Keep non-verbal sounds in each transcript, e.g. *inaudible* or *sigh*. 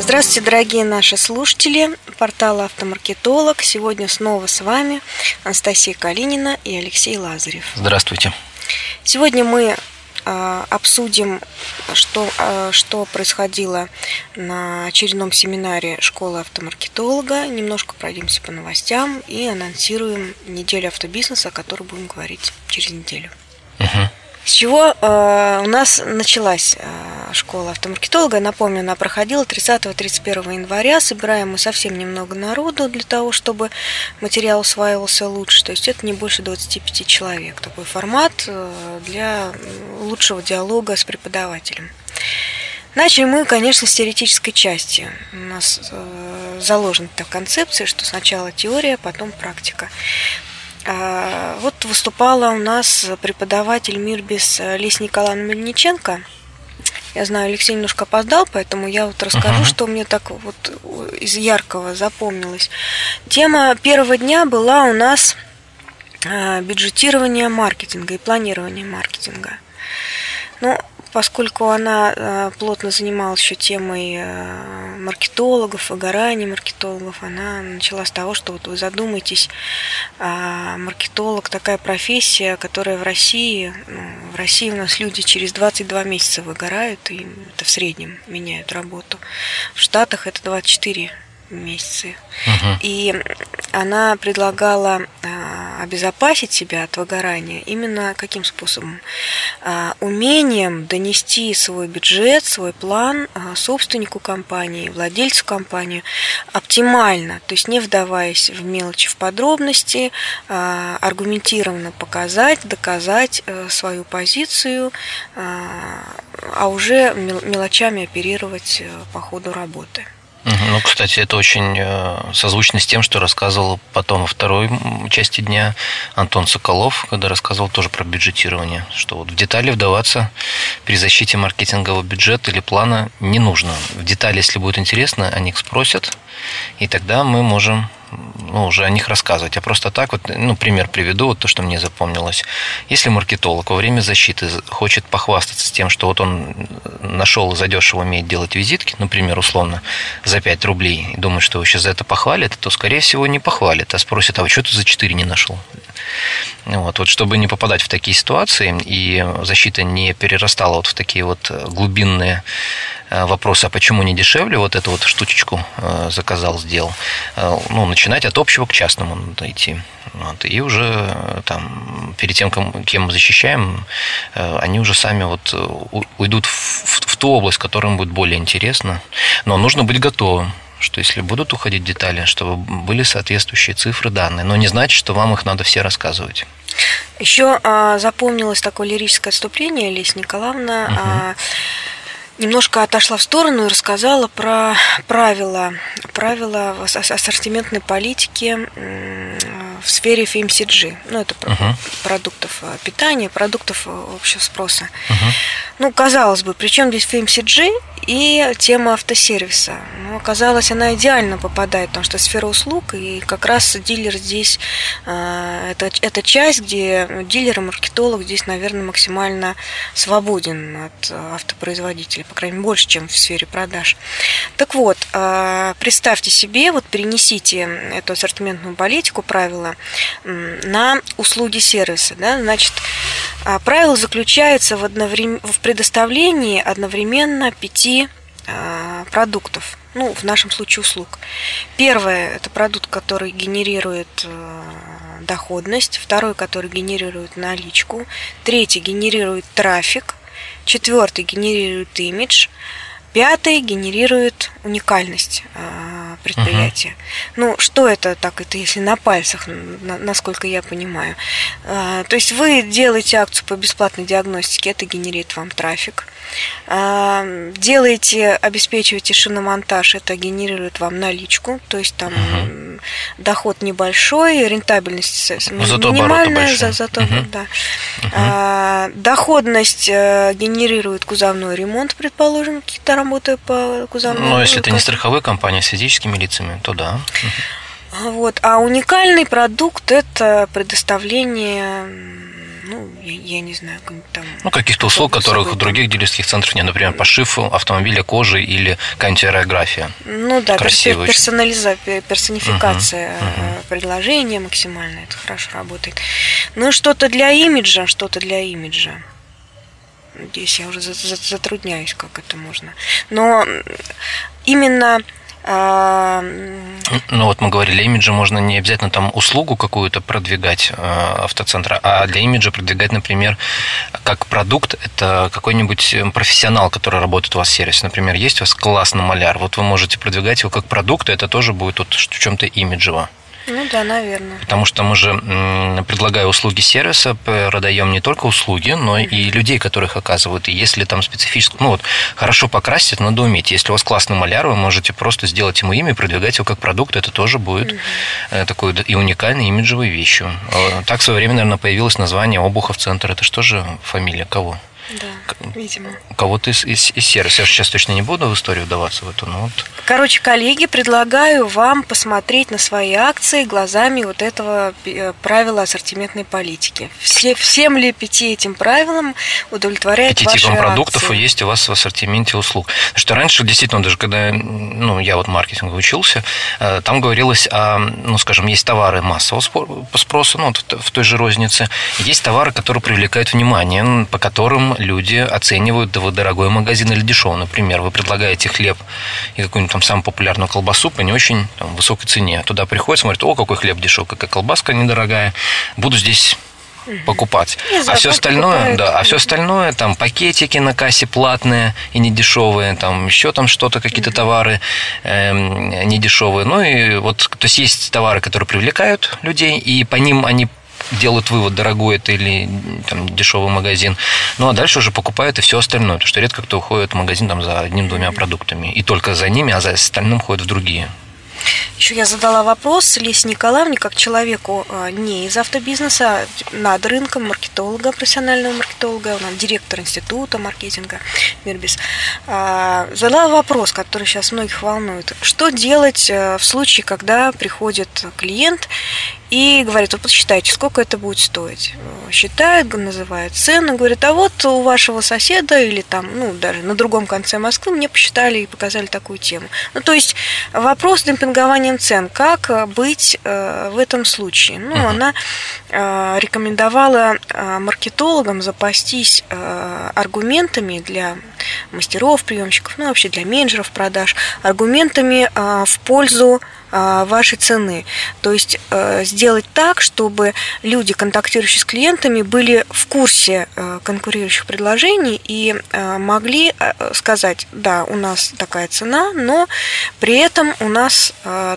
Здравствуйте, дорогие наши слушатели портала «Автомаркетолог». Сегодня снова с вами Анастасия Калинина и Алексей Лазарев. Здравствуйте. Сегодня мы обсудим, что, э, что происходило на очередном семинаре школы автомаркетолога. Немножко пройдемся по новостям и анонсируем неделю автобизнеса, о которой будем говорить через неделю. Угу. С чего э, у нас началась э, школа автомаркетолога? Напомню, она проходила 30-31 января. Собираем мы совсем немного народу для того, чтобы материал усваивался лучше. То есть это не больше 25 человек. Такой формат э, для лучшего диалога с преподавателем. Начали мы, конечно, с теоретической части. У нас э, заложена эта концепция, что сначала теория, потом практика. А, вот выступала у нас преподаватель Мирбис Лесь Николаевна Мельниченко. Я знаю, Алексей немножко опоздал, поэтому я вот расскажу, uh-huh. что мне так вот из яркого запомнилось. Тема первого дня была у нас а, бюджетирование маркетинга и планирование маркетинга. Ну, поскольку она э, плотно занималась еще темой э, маркетологов, выгорания маркетологов, она начала с того, что вот вы задумаетесь, а, маркетолог такая профессия, которая в России, ну, в России у нас люди через 22 месяца выгорают, и это в среднем меняют работу. В Штатах это 24 месяцы. Угу. И она предлагала обезопасить себя от выгорания именно каким способом? А, умением донести свой бюджет, свой план а, собственнику компании, владельцу компании оптимально, то есть не вдаваясь в мелочи, в подробности, аргументированно показать, доказать э, свою позицию, а уже мелочами оперировать э, по ходу работы. Ну, кстати, это очень э, созвучно с тем, что рассказывал потом во второй части дня Антон Соколов, когда рассказывал тоже про бюджетирование, что вот в детали вдаваться при защите маркетингового бюджета или плана не нужно. В детали, если будет интересно, они их спросят, и тогда мы можем ну, уже о них рассказывать. А просто так вот, ну, пример приведу, вот то, что мне запомнилось. Если маркетолог во время защиты хочет похвастаться тем, что вот он нашел задешево умеет делать визитки, например, условно, за 5 рублей, и думает, что его сейчас за это похвалят, то, скорее всего, не похвалят, а спросят, а что ты за 4 не нашел? Вот, вот чтобы не попадать в такие ситуации, и защита не перерастала вот в такие вот глубинные Э, вопрос, а почему не дешевле, вот эту вот штучечку э, заказал, сделал, э, ну, начинать от общего к частному надо идти. Вот, и уже там, перед тем, кем мы защищаем, они уже сами вот уйдут в, в ту область, которым будет более интересно. Но нужно быть готовым что если будут уходить детали, чтобы были соответствующие цифры, данные. Но не значит, что вам их надо все рассказывать. Еще а, запомнилось такое лирическое отступление, Лесь Николаевна. Угу. А, немножко отошла в сторону и рассказала про правила, правила ассортиментной политики в сфере FMCG. Ну, это uh-huh. продуктов э, питания, продуктов э, общего спроса. Uh-huh. Ну, казалось бы, при чем здесь FMCG и тема автосервиса? Ну, оказалось, она идеально попадает, потому что сфера услуг, и как раз дилер здесь, э, это, это часть, где дилер и маркетолог здесь, наверное, максимально свободен от автопроизводителя, по крайней мере, больше, чем в сфере продаж. Так вот, представьте себе, вот перенесите эту ассортиментную политику, правила правила на услуги сервиса. Да? Значит, а, правило заключается в, одноврем... в предоставлении одновременно пяти а, продуктов, ну, в нашем случае услуг. Первое – это продукт, который генерирует э, доходность, второй, который генерирует наличку, третий генерирует трафик, четвертый генерирует имидж, Пятый генерирует уникальность а, предприятия. Uh-huh. Ну, что это так, это если на пальцах, насколько я понимаю. А, то есть вы делаете акцию по бесплатной диагностике, это генерирует вам трафик. А, делаете, обеспечиваете шиномонтаж, это генерирует вам наличку, то есть там угу. Доход небольшой, рентабельность зато минимальная, за, зато угу. да. Угу. А, доходность э, генерирует кузовной ремонт, предположим, какие-то работы по кузовному. Ну, если это не страховая компания с физическими лицами, то да. Вот. А уникальный продукт – это предоставление ну, я, я не знаю, там... Ну, каких-то услуг, которых в других дилерских центрах нет. Например, пошив автомобиля кожи или какая-нибудь аэрография. Ну да, Красиво персонализация, персонификация угу, угу. предложения максимально. Это хорошо работает. Ну, что-то для имиджа, что-то для имиджа. Здесь я уже затрудняюсь, как это можно. Но именно ну вот мы говорили, имиджа можно не обязательно там услугу какую-то продвигать э, автоцентра, а для имиджа продвигать, например, как продукт, это какой-нибудь профессионал, который работает у вас в сервисе. Например, есть у вас классный маляр, вот вы можете продвигать его как продукт, и это тоже будет вот в чем-то имиджево. Ну да, наверное. Потому что мы же, предлагая услуги сервиса, продаем не только услуги, но и людей, которых оказывают. И если там специфически, ну вот, хорошо покрасить, надо уметь. Если у вас классный маляр, вы можете просто сделать ему имя и продвигать его как продукт. Это тоже будет угу. такой и уникальной имиджевой вещью. А, так в свое время, наверное, появилось название Обухов центр. Это что же фамилия кого? Да, видимо. Кого-то из, из, из сервиса. Я сейчас точно не буду в историю вдаваться в эту, но вот. Короче, коллеги, предлагаю вам посмотреть на свои акции глазами вот этого э, правила ассортиментной политики. Все, всем ли пяти этим правилам удовлетворяет Пяти ваши типам продуктов акции? есть у вас в ассортименте услуг. Потому что раньше, действительно, даже когда ну, я вот маркетинг учился, э, там говорилось о, ну, скажем, есть товары массового спроса, ну, в той же рознице, есть товары, которые привлекают внимание, по которым люди оценивают да, дорогой магазин или дешевый. Например, вы предлагаете хлеб и какую-нибудь там самую популярную колбасу по не очень там, высокой цене. Туда приходят, смотрят, о, какой хлеб дешевый, какая колбаска недорогая. Буду здесь покупать. а все остальное, покупают. да, а все остальное, там пакетики на кассе платные и недешевые, там еще там что-то, какие-то товары э, недешевые. Ну и вот, то есть есть товары, которые привлекают людей, и по ним они делают вывод, дорогой это или там, дешевый магазин. Ну а дальше уже покупают и все остальное. Потому что редко кто уходит в магазин там, за одним-двумя продуктами. И только за ними, а за остальным ходят в другие. Еще я задала вопрос Лесе Николаевне, как человеку а, не из автобизнеса, а над рынком, маркетолога, профессионального маркетолога, он директор института маркетинга Мирбис. А, задала вопрос, который сейчас многих волнует. Что делать э, в случае, когда приходит клиент и говорит, вот посчитайте, сколько это будет стоить. Считает, называет цену, говорит, а вот у вашего соседа или там, ну, даже на другом конце Москвы мне посчитали и показали такую тему. Ну, то есть вопрос демпингования цен, как быть э, в этом случае? Ну, uh-huh. она э, рекомендовала э, маркетологам запастись аргументами для мастеров, приемщиков, ну, вообще для менеджеров продаж, аргументами в пользу вашей цены. То есть э, сделать так, чтобы люди, контактирующие с клиентами, были в курсе э, конкурирующих предложений и э, могли сказать, да, у нас такая цена, но при этом у нас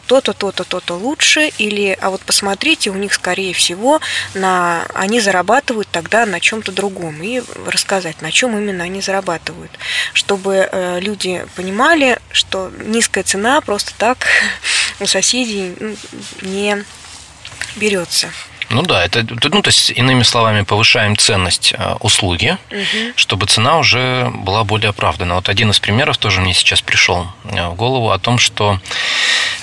то-то, то-то, то-то лучше, или, а вот посмотрите, у них, скорее всего, на, они зарабатывают тогда на чем-то другом, и рассказать, на чем именно они зарабатывают, чтобы люди понимали, что низкая цена просто так *laughs* у соседей ну, не берется. Ну да, это, ну, то есть, иными словами, повышаем ценность э, услуги, угу. чтобы цена уже была более оправдана. Вот один из примеров тоже мне сейчас пришел э, в голову о том, что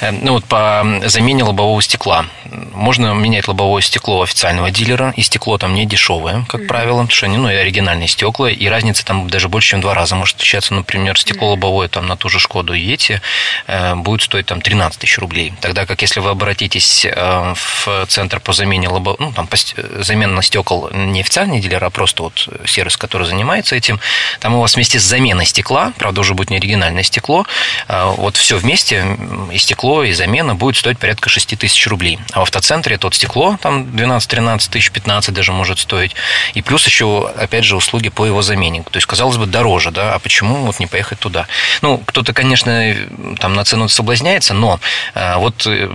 Э, ну вот по замене лобового стекла. Можно менять лобовое стекло официального дилера, и стекло там не дешевое, как mm-hmm. правило, потому что они ну, и оригинальные стекла, и разница там даже больше, чем в два раза может отличаться. Например, стекло лобовое там на ту же Шкоду Ети э, будет стоить там 13 тысяч рублей. Тогда как если вы обратитесь э, в центр по замене лобо... ну, там, по... замена стекол не официальный дилер, а просто вот сервис, который занимается этим, там у вас вместе с заменой стекла, правда, уже будет не оригинальное стекло, вот все вместе, и стекло стекло и замена будет стоить порядка 6 тысяч рублей. А в автоцентре тот стекло там 12-13 тысяч, 15 даже может стоить. И плюс еще, опять же, услуги по его замене. То есть, казалось бы, дороже, да, а почему вот не поехать туда? Ну, кто-то, конечно, там на цену соблазняется, но а, вот э,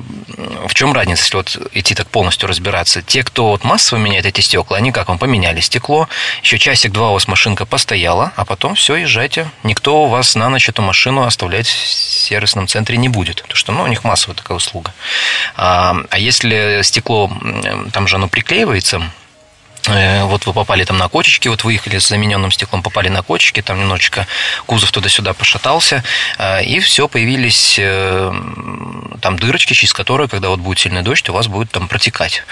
в чем разница, если вот идти так полностью разбираться? Те, кто вот массово меняет эти стекла, они как вам поменяли стекло, еще часик-два у вас машинка постояла, а потом все, езжайте. Никто у вас на ночь эту машину оставлять в сервисном центре не будет. Потому что, ну, у них массовая такая услуга. А, а если стекло, там же оно приклеивается, вот вы попали там на кочечки, вот выехали с замененным стеклом, попали на кочечки, там немножечко кузов туда-сюда пошатался, э, и все, появились э, там дырочки, через которые, когда вот будет сильный дождь, у вас будет там протекать.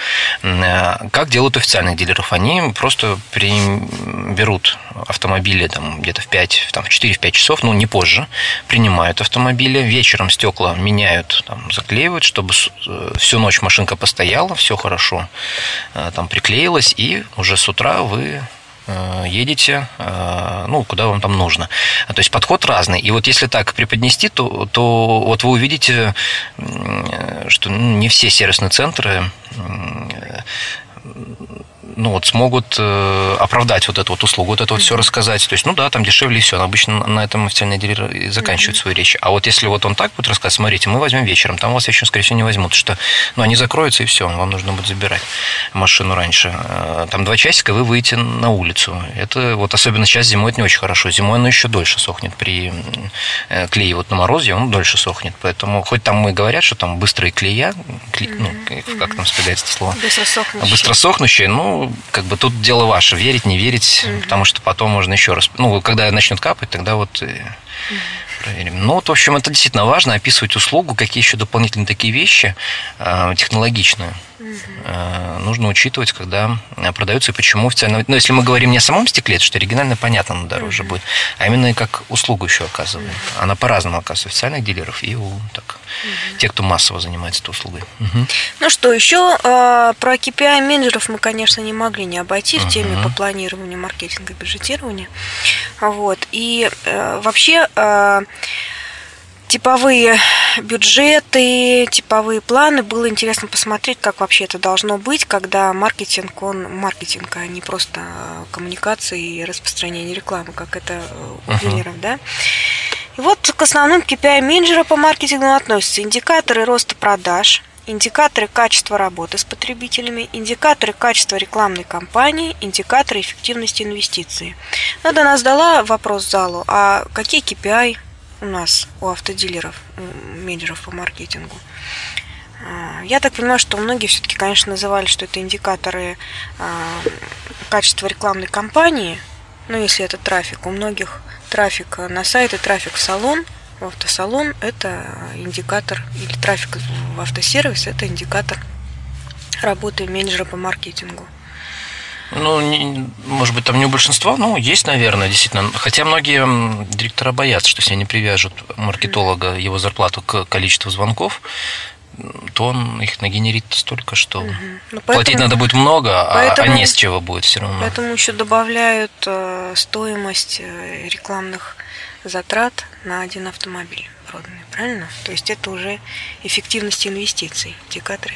Как делают официальных дилеров? Они просто берут автомобили там где-то в 5, там, в 4-5 часов, ну не позже, принимают автомобили, вечером стекла меняют, там, заклеивают, чтобы всю ночь машинка постояла, все хорошо там приклеилось, и уже с утра вы э, едете, э, ну, куда вам там нужно. То есть подход разный. И вот если так преподнести, то, то вот вы увидите, что не все сервисные центры ну, вот смогут э, оправдать вот эту вот услугу, вот это вот все рассказать. То есть, ну да, там дешевле и все. Обычно на этом официальный дилер и заканчивает свою речь. А вот если вот он так будет рассказывать, смотрите, мы возьмем вечером, там вас вечером, скорее всего, не возьмут, что ну, они закроются и все, вам нужно будет забирать машину раньше. Э, там два часика вы выйдете на улицу. Это вот особенно сейчас зимой это не очень хорошо. Зимой оно еще дольше сохнет. При э, клее вот на морозе он дольше сохнет. Поэтому хоть там и говорят, что там быстрые клея, кле, ну, как там сказать это слово? Быстро сохнущие. Быстро сохнущие, ну, как бы тут дело ваше, верить, не верить, угу. потому что потом можно еще раз, ну, когда начнет капать, тогда вот угу. проверим. Ну, вот, в общем, это действительно важно, описывать услугу, какие еще дополнительные такие вещи э, технологичные угу. нужно учитывать, когда продаются и почему официально. Ну, если мы говорим не о самом стекле, то что оригинально понятно, оно дороже угу. будет, а именно и как услугу еще оказывает. Угу. Она по-разному оказывается официальных дилеров и у так, угу. тех, кто массово занимается этой услугой. Угу. Ну что, еще э, про KPI менеджеров мы, конечно, не могли не обойти в теме по планированию маркетинга и бюджетирования. Вот. И э, вообще э, типовые бюджеты, типовые планы. Было интересно посмотреть, как вообще это должно быть, когда маркетинг, он маркетинг, а не просто коммуникация и распространение рекламы, как это у дилеров, uh-huh. да. И вот к основным KPI менеджера по маркетингу относятся индикаторы роста продаж, индикаторы качества работы с потребителями, индикаторы качества рекламной кампании, индикаторы эффективности инвестиций. Надо нас дала вопрос залу, а какие KPI у нас, у автодилеров, у менеджеров по маркетингу. А, я так понимаю, что многие все-таки, конечно, называли, что это индикаторы а, качества рекламной кампании, ну, если это трафик. У многих трафик на сайт и трафик в салон, в автосалон – это индикатор, или трафик в автосервис – это индикатор работы менеджера по маркетингу. Ну, не, может быть, там не у большинства, ну, есть, наверное, действительно. Хотя многие директора боятся, что если они привяжут маркетолога, его зарплату к количеству звонков, то он их нагенерит столько, что угу. ну, поэтому, платить надо будет много, поэтому, а, а не с чего будет все равно. Поэтому еще добавляют э, стоимость э, рекламных затрат на один автомобиль проданный, правильно? То есть это уже эффективность инвестиций, индикаторы.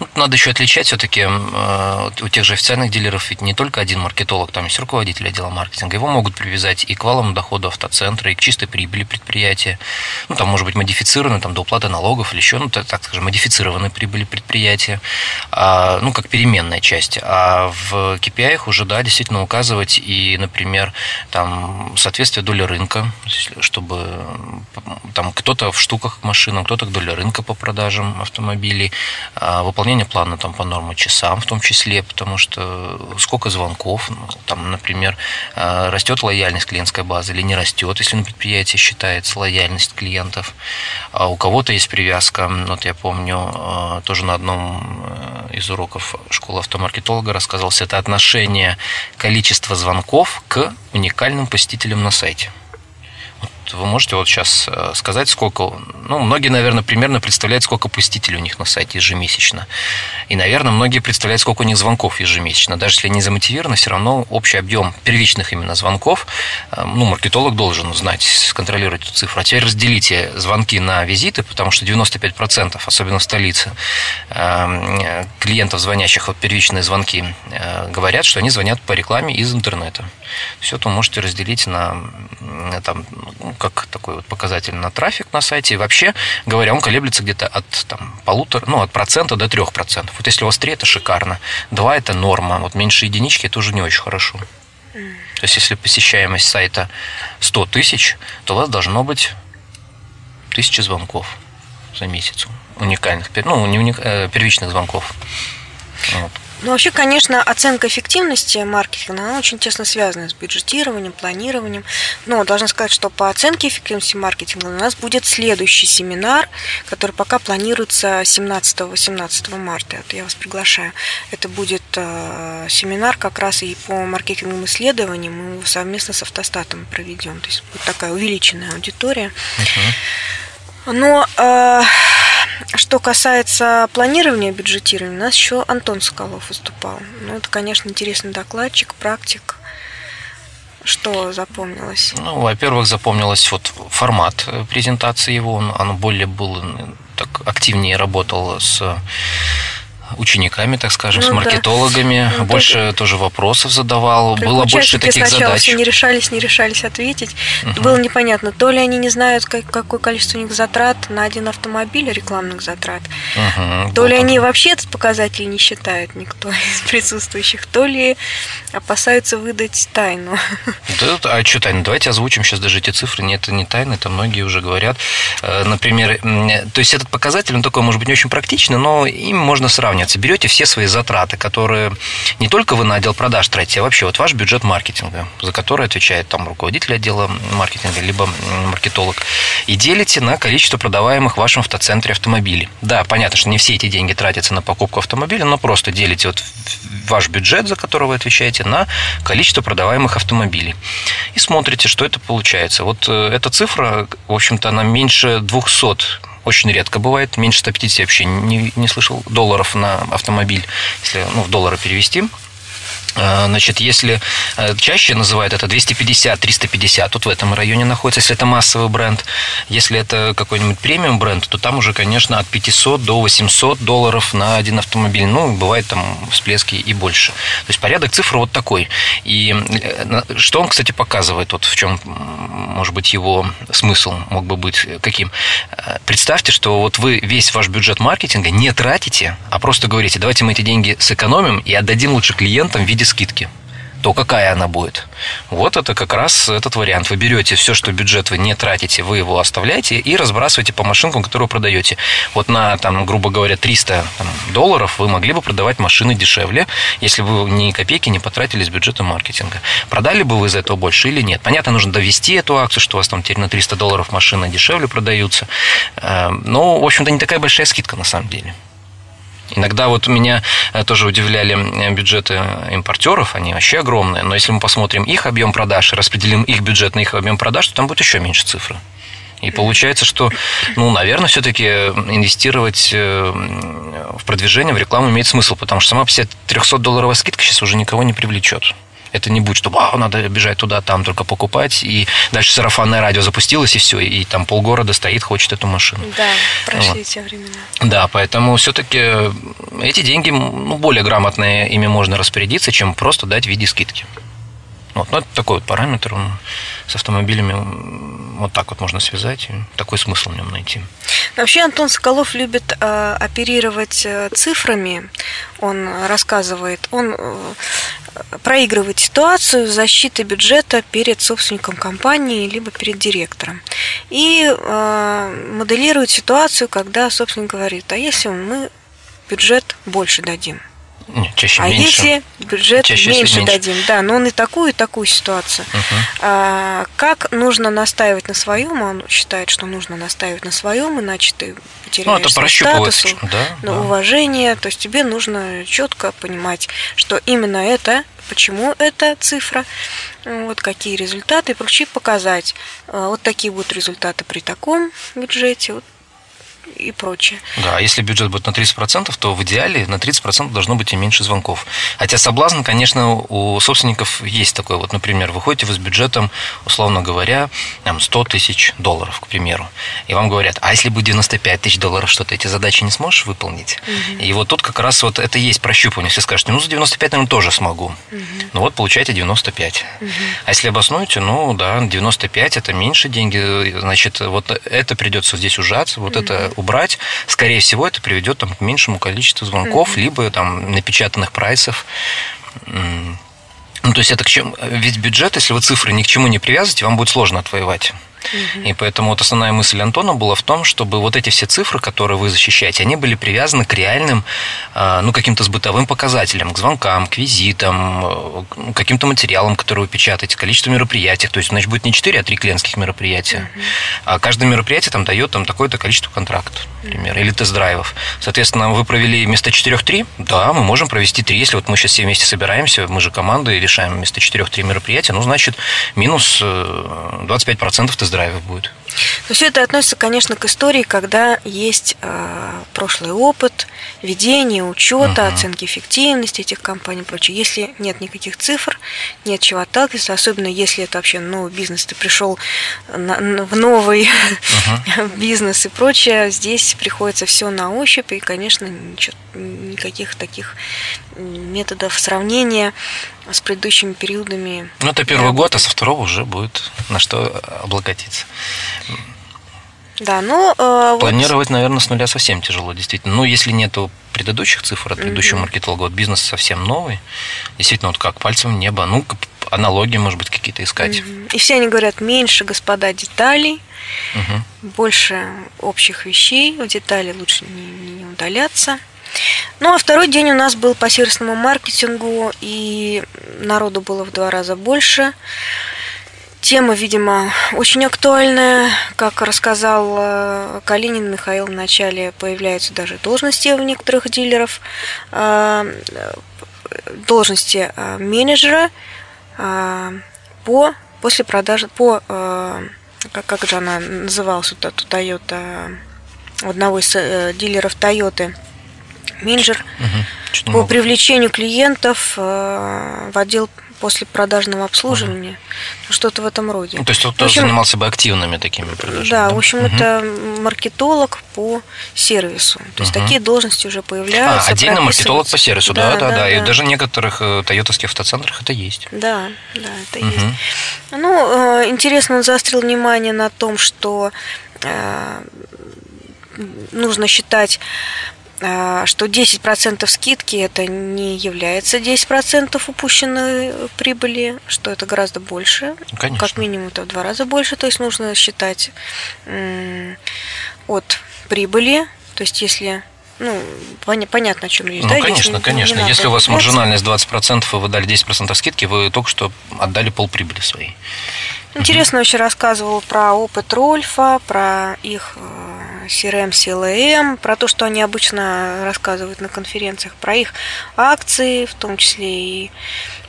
Ну, надо еще отличать все-таки э, у тех же официальных дилеров ведь не только один маркетолог, там есть руководитель отдела маркетинга. Его могут привязать и к валам дохода автоцентра, и к чистой прибыли предприятия. Ну, там может быть модифицированы там, до уплаты налогов или еще, ну, так, так скажем, модифицированной прибыли предприятия, а, ну, как переменная часть. А в KPI уже, да, действительно указывать и, например, там, соответствие доли рынка, чтобы там кто-то в штуках к машинам, кто-то к доле рынка по продажам автомобилей, а, выполнение плана там, по нормам часам в том числе, потому что сколько звонков, ну, там, например, а, растет лояльность клиентской базы или не растет, если на предприятии считается лояльность клиентов. А у кого-то есть привязка, вот я помню, а, тоже на одном э, из уроков школы автомаркетолога рассказывался, это отношение количества звонков к уникальным посетителям на сайте вы можете вот сейчас э, сказать, сколько, ну, многие, наверное, примерно представляют, сколько посетителей у них на сайте ежемесячно. И, наверное, многие представляют, сколько у них звонков ежемесячно. Даже если они замотивированы, все равно общий объем первичных именно звонков, э, ну, маркетолог должен знать, сконтролировать эту цифру. А теперь разделите звонки на визиты, потому что 95%, особенно в столице, э, клиентов, звонящих вот первичные звонки, говорят, что они звонят по рекламе из интернета. Все это можете разделить на там, ну, как такой вот показатель на трафик на сайте. И вообще говоря, он колеблется где-то от там, полутора, ну, от процента до трех процентов. Вот если у вас три, это шикарно. Два – это норма. Вот меньше единички – это уже не очень хорошо. То есть, если посещаемость сайта 100 тысяч, то у вас должно быть тысяча звонков за месяц уникальных, ну, не уник, э, первичных звонков. Вот. Ну, вообще, конечно, оценка эффективности маркетинга, она очень тесно связана с бюджетированием, планированием. Но должна сказать, что по оценке эффективности маркетинга у нас будет следующий семинар, который пока планируется 17-18 марта. Вот я вас приглашаю. Это будет э, семинар как раз и по маркетинговым исследованиям. Мы его совместно с автостатом проведем. То есть будет такая увеличенная аудитория. Uh-huh. Но э, что касается планирования бюджетирования, у нас еще Антон Соколов выступал. Ну, это, конечно, интересный докладчик, практик. Что запомнилось? Ну, во-первых, запомнилось вот формат презентации его. Он, он более был так активнее работал с учениками, так скажем, ну, с маркетологами. Да. Ну, больше да. тоже вопросов задавал. Как Было больше таких сначала задач. Все не решались, не решались ответить. Угу. Было непонятно, то ли они не знают, как, какое количество у них затрат на один автомобиль, рекламных затрат, угу. то вот ли они вообще этот показатель не считают никто *laughs* из присутствующих, то ли опасаются выдать тайну. *laughs* Да, а что тайна? Давайте озвучим сейчас даже эти цифры. Нет, это не тайна, это многие уже говорят. Э, например, то есть этот показатель, он такой, может быть, не очень практичный, но им можно сравнивать сравниваться. Берете все свои затраты, которые не только вы на отдел продаж тратите, а вообще вот ваш бюджет маркетинга, за который отвечает там руководитель отдела маркетинга, либо маркетолог, и делите на количество продаваемых в вашем автоцентре автомобилей. Да, понятно, что не все эти деньги тратятся на покупку автомобиля, но просто делите вот ваш бюджет, за который вы отвечаете, на количество продаваемых автомобилей. И смотрите, что это получается. Вот э, эта цифра, в общем-то, она меньше 200 очень редко бывает, меньше 150 вообще не, не слышал долларов на автомобиль, если ну, в доллары перевести. А, значит, если э, чаще называют это 250-350, тут в этом районе находится, если это массовый бренд. Если это какой-нибудь премиум бренд, то там уже, конечно, от 500 до 800 долларов на один автомобиль. Ну, бывает там всплески и больше. То есть порядок цифр вот такой. И э, что он, кстати, показывает, вот в чем, может быть, его смысл мог бы быть каким. Э, представьте, что вот вы весь ваш бюджет маркетинга не тратите, а просто говорите, давайте мы эти деньги сэкономим и отдадим лучше клиентам в виде скидки то какая она будет? Вот это как раз этот вариант. Вы берете все, что бюджет вы не тратите, вы его оставляете и разбрасываете по машинкам, которые продаете. Вот на, там, грубо говоря, 300 там, долларов вы могли бы продавать машины дешевле, если бы ни копейки не потратили с бюджета маркетинга. Продали бы вы за это больше или нет? Понятно, нужно довести эту акцию, что у вас там теперь на 300 долларов машины дешевле продаются. Э, но, в общем-то, не такая большая скидка на самом деле. Иногда вот меня э, тоже удивляли э, бюджеты импортеров, они вообще огромные, но если мы посмотрим их объем продаж и распределим их бюджет на их объем продаж, то там будет еще меньше цифры. И получается, что, ну, наверное, все-таки инвестировать э, в продвижение, в рекламу имеет смысл, потому что сама по себе 300-долларовая скидка сейчас уже никого не привлечет. Это не будет, что вау, надо бежать туда, там только покупать. И дальше сарафанное радио запустилось, и все. И там полгорода стоит, хочет эту машину. Да, прошли вот. те времена. Да, поэтому все-таки эти деньги, ну, более грамотно ими можно распорядиться, чем просто дать в виде скидки. Вот, ну, это такой вот параметр, он с автомобилями вот так вот можно связать, и такой смысл в нем найти. Вообще Антон Соколов любит э, оперировать э, цифрами, он рассказывает, он э, проигрывает ситуацию защиты бюджета перед собственником компании либо перед директором. И э, моделирует ситуацию, когда собственник говорит, а если мы бюджет больше дадим – нет, чаще а меньше. если бюджет чаще, меньше, меньше дадим, да, но он и такую, и такую ситуацию. Угу. А, как нужно настаивать на своем? Он считает, что нужно настаивать на своем, иначе ты потеряешь ну, это статус, да, да. уважение. То есть тебе нужно четко понимать, что именно это, почему эта цифра, вот какие результаты, и прочее показать. А, вот такие будут результаты при таком бюджете, вот и прочее. Да, если бюджет будет на 30%, то в идеале на 30% должно быть и меньше звонков. Хотя соблазн, конечно, у собственников есть такой. Вот, например, вы с бюджетом, условно говоря, там, 100 тысяч долларов, к примеру. И вам говорят, а если будет 95 тысяч долларов, что ты эти задачи не сможешь выполнить? Угу. И вот тут как раз вот это есть прощупывание. Если скажете, ну, за 95, наверное, тоже смогу. Угу. Ну вот, получаете 95. Угу. А если обоснуете, ну, да, 95 это меньше деньги, значит, вот это придется здесь ужаться, вот угу. это убрать, скорее всего, это приведет там, к меньшему количеству звонков, mm-hmm. либо там, напечатанных прайсов. Ну, то есть это к чему? Ведь бюджет, если вы цифры ни к чему не привязываете, вам будет сложно отвоевать. И поэтому вот основная мысль Антона была в том, чтобы вот эти все цифры, которые вы защищаете, они были привязаны к реальным, а, ну, каким-то сбытовым показателям, к звонкам, к визитам, э, каким-то материалам, которые вы печатаете, количество мероприятий. То есть, значит, будет не 4, а 3 клиентских мероприятия. Угу. А каждое мероприятие там дает там такое-то количество контрактов, например, или тест-драйвов. Соответственно, вы провели вместо 4-3, да, мы можем провести 3. Если вот мы сейчас все вместе собираемся, мы же команда и решаем вместо 4-3 мероприятия, ну, значит, минус 25% э, тест-драйвов будет. Но все это относится, конечно, к истории, когда есть э, прошлый опыт, ведение, учета, uh-huh. оценки эффективности этих компаний и прочее. Если нет никаких цифр, нет чего отталкиваться, особенно если это вообще новый бизнес, ты пришел на, в новый uh-huh. *laughs* бизнес и прочее, здесь приходится все на ощупь, и, конечно, ничего, никаких таких методов сравнения с предыдущими периодами. Ну, это первый год, а со второго уже будет на что облаготиться. Да, ну... Э, Планировать, вот... наверное, с нуля совсем тяжело, действительно. Ну, если нету предыдущих цифр от предыдущего mm-hmm. маркетолога, вот бизнес совсем новый, действительно, вот как пальцем в небо. Ну, аналогии, может быть, какие-то искать. И все они говорят, меньше, господа, деталей, mm-hmm. больше общих вещей, в детали лучше не, не удаляться. Ну, а второй день у нас был по сервисному маркетингу, и народу было в два раза больше. Тема, видимо, очень актуальная. Как рассказал э, Калинин Михаил, в начале появляются даже должности у некоторых дилеров, э, должности э, менеджера по после продажи по как, как же она называлась вот эта Toyota одного из дилеров Toyota менеджер угу. по привлечению клиентов в отдел после продажного обслуживания, угу. что-то в этом роде. Ну, то есть кто тоже занимался бы активными такими продажами? Да, да? в общем, угу. это маркетолог по сервису. То есть угу. такие должности уже появляются. А, отдельно маркетолог по сервису, да, да, да. да, да. И даже в некоторых э, тойотовских автоцентрах это есть. Да, да, это угу. есть. Ну, э, интересно, он заострил внимание на том, что э, нужно считать что 10% скидки это не является 10% упущенной прибыли, что это гораздо больше. Конечно. Как минимум это в два раза больше. То есть нужно считать от прибыли. То есть если ну, понятно, о чем речь. Ну, да? конечно, если, конечно. Не если у вас маржинальность 20%, и вы дали 10% скидки, вы только что отдали полприбыли своей. Интересно очень рассказывал про опыт Рольфа, про их CRM, CLM, про то, что они обычно рассказывают на конференциях, про их акции, в том числе и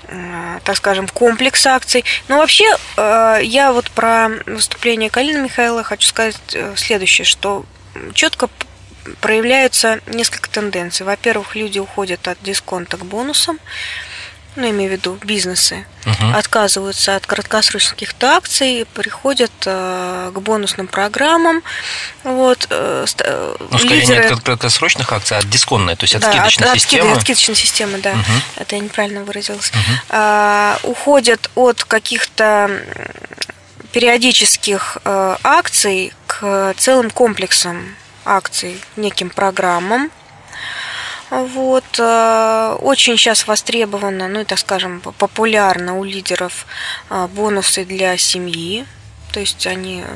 э, так скажем, комплекс акций. Но вообще, э, я вот про выступление Калины Михаила хочу сказать э, следующее, что четко проявляются несколько тенденций. Во-первых, люди уходят от дисконта к бонусам ну, имею в виду бизнесы, угу. отказываются от краткосрочных акций, приходят э, к бонусным программам. Вот, э, э ну, скорее лидеры... не от краткосрочных акций, а от дисконтной, то есть от да, скидочной от, системы. От скидочной системы, да. Угу. Это я неправильно выразилась. Угу. Э, уходят от каких-то периодических э, акций к целым комплексам акций, неким программам, вот. Э, очень сейчас востребовано, ну и, так скажем, популярно у лидеров э, бонусы для семьи. То есть они э,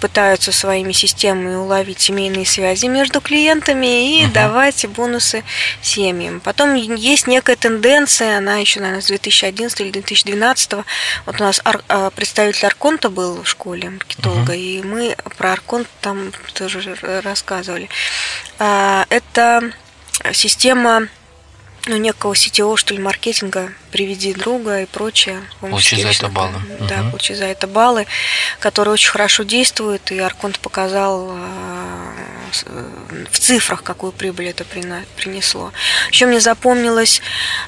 пытаются своими системами уловить семейные связи между клиентами и угу. давать бонусы семьям. Потом есть некая тенденция, она еще, наверное, с 2011 или 2012. Вот у нас представитель Арконта был в школе маркетолога, угу. и мы про Арконт там тоже рассказывали. Это система ну, некого сетевого, что ли, маркетинга, приведи друга и прочее. Получи за это баллы. Да, угу. получи за это баллы, которые очень хорошо действуют, и Арконт показал э, в цифрах, какую прибыль это принесло. Еще мне запомнилось...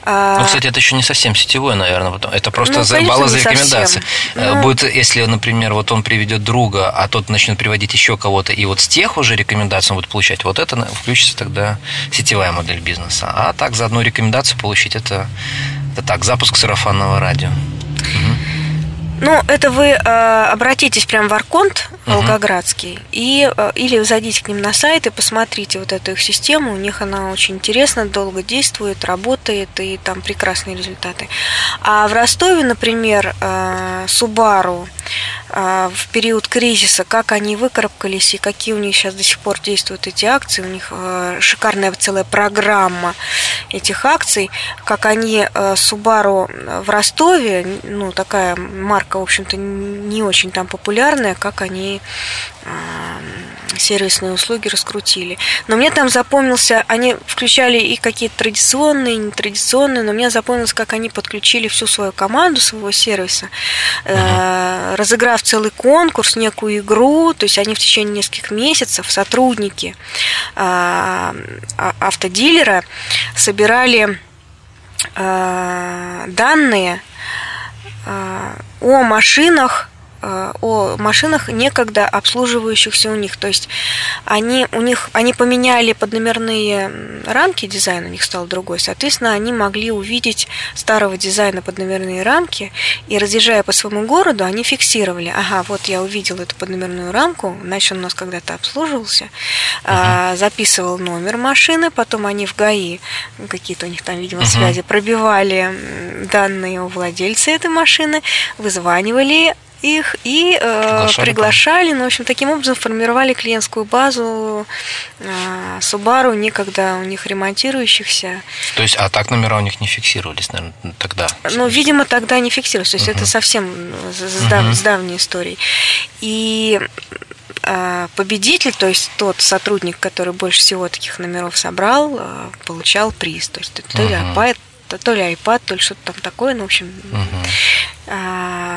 А, ну, кстати, это еще не совсем сетевое, наверное. Это просто ну, за, конечно, баллы за рекомендации. Э, ну, Будет, если, например, вот он приведет друга, а тот начнет приводить еще кого-то, и вот с тех уже рекомендаций он будет получать, вот это включится тогда сетевая модель бизнеса. А так за одну рекомендацию получить это, это так, запуск сарафанного радио. Угу. Ну, это вы э, обратитесь прямо в Арконт Волгоградский, uh-huh. и, э, или зайдите к ним на сайт и посмотрите вот эту их систему. У них она очень интересна, долго действует, работает, и там прекрасные результаты. А в Ростове, например, э, Subaru в период кризиса, как они выкарабкались и какие у них сейчас до сих пор действуют эти акции. У них э, шикарная целая программа этих акций, как они э, Subaru в Ростове, ну, такая марка, в общем-то, не очень там популярная, как они сервисные услуги раскрутили. Но мне там запомнился, они включали и какие-то традиционные, и нетрадиционные, но мне запомнилось, как они подключили всю свою команду своего сервиса, uh-huh. разыграв целый конкурс, некую игру, то есть они в течение нескольких месяцев, сотрудники а, а, автодилера, собирали данные о машинах Э, о машинах, некогда обслуживающихся у них. То есть они, у них, они поменяли подномерные рамки, дизайн у них стал другой. Соответственно, они могли увидеть старого дизайна подномерные рамки, и разъезжая по своему городу, они фиксировали, ага, вот я увидел эту подномерную рамку, значит, он у нас когда-то обслуживался, uh-huh. записывал номер машины, потом они в ГАИ, какие-то у них там, видимо, uh-huh. связи, пробивали данные у владельца этой машины, вызванивали их и э, приглашали, приглашали ну, в общем, таким образом формировали клиентскую базу э, Subaru, некогда у них ремонтирующихся. То есть, а так номера у них не фиксировались, наверное, тогда? Ну, видимо, тогда не фиксировались, то есть uh-huh. это совсем с, дав, uh-huh. с давней историей. И э, победитель, то есть тот сотрудник, который больше всего таких номеров собрал, э, получал приз. То есть то ли uh-huh. То ли iPad, то ли что-то там такое, ну, в общем, uh-huh.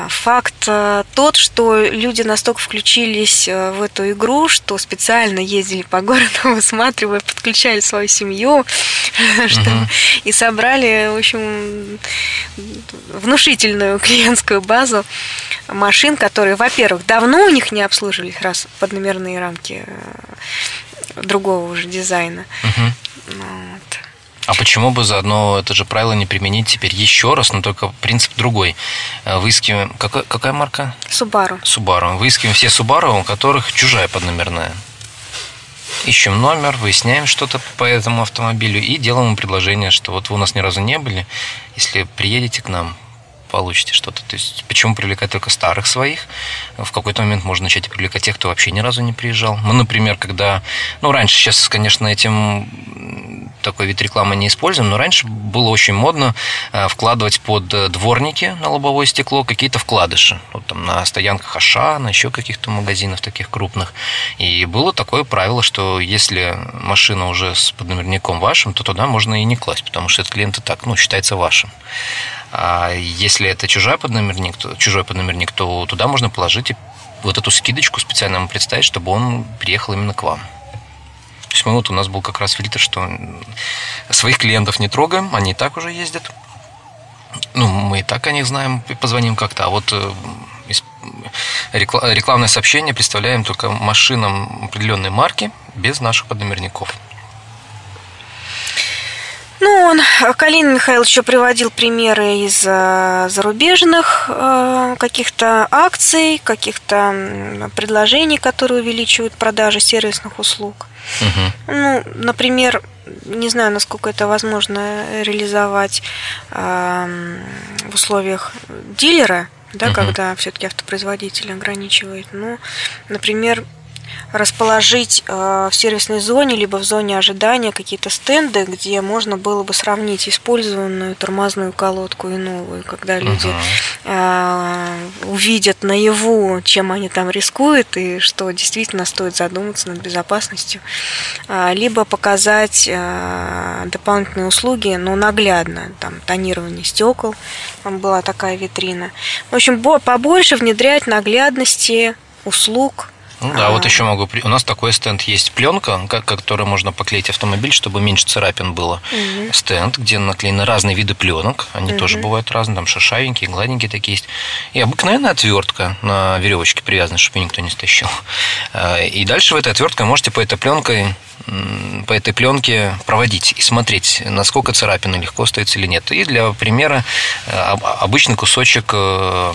Факт э, тот, что люди настолько включились э, в эту игру, что специально ездили по городу, *laughs* высматривая, подключали свою семью *laughs* uh-huh. и собрали, в общем, внушительную клиентскую базу машин, которые, во-первых, давно у них не обслуживались, раз под номерные рамки э, другого уже дизайна. Uh-huh. Вот. А почему бы заодно это же правило не применить теперь еще раз, но только принцип другой? Э, выискиваем... Какая, какая марка? Subaru. Subaru. Выискиваем все Subaru, у которых чужая подномерная. Ищем номер, выясняем что-то по этому автомобилю и делаем ему предложение, что вот вы у нас ни разу не были, если приедете к нам, получите что-то. То есть почему привлекать только старых своих? В какой-то момент можно начать привлекать тех, кто вообще ни разу не приезжал. Мы, например, когда... Ну, раньше, сейчас, конечно, этим такой вид рекламы не используем, но раньше было очень модно э, вкладывать под дворники на лобовое стекло какие-то вкладыши. Вот там на стоянках Аша, на еще каких-то магазинов таких крупных. И было такое правило, что если машина уже с подномерником вашим, то туда можно и не класть, потому что этот клиент и так, ну, считается вашим. А если это чужой подномерник, то, чужой подномерник, то туда можно положить и вот эту скидочку специально ему представить, чтобы он приехал именно к вам. То есть мы вот у нас был как раз фильтр, что своих клиентов не трогаем, они и так уже ездят. Ну, мы и так о них знаем, позвоним как-то, а вот э, рекламное сообщение представляем только машинам определенной марки без наших подномерников. Ну, он, Калин Михаил еще приводил примеры из э, зарубежных э, каких-то акций, каких-то предложений, которые увеличивают продажи сервисных услуг. Угу. Ну, например, не знаю, насколько это возможно реализовать э, в условиях дилера, да, угу. когда все-таки автопроизводитель ограничивает. Ну, например, расположить э, в сервисной зоне либо в зоне ожидания какие-то стенды, где можно было бы сравнить использованную тормозную колодку и новую, когда люди uh-huh. увидят наяву, чем они там рискуют и что действительно стоит задуматься над безопасностью, а, либо показать э, дополнительные услуги, но наглядно, там тонирование стекол, там была такая витрина. В общем, побольше внедрять наглядности услуг ну да, а... вот еще могу. У нас такой стенд есть пленка, которой можно поклеить автомобиль, чтобы меньше царапин было. Угу. Стенд, где наклеены разные виды пленок. Они угу. тоже бывают разные, там шершавенькие, гладенькие такие есть. И обыкновенная отвертка на веревочке привязана, чтобы никто не стащил. А, и дальше в этой отвертке можете по этой пленкой по этой пленке проводить и смотреть, насколько царапины легко остается или нет. И для примера э, обычный кусочек э,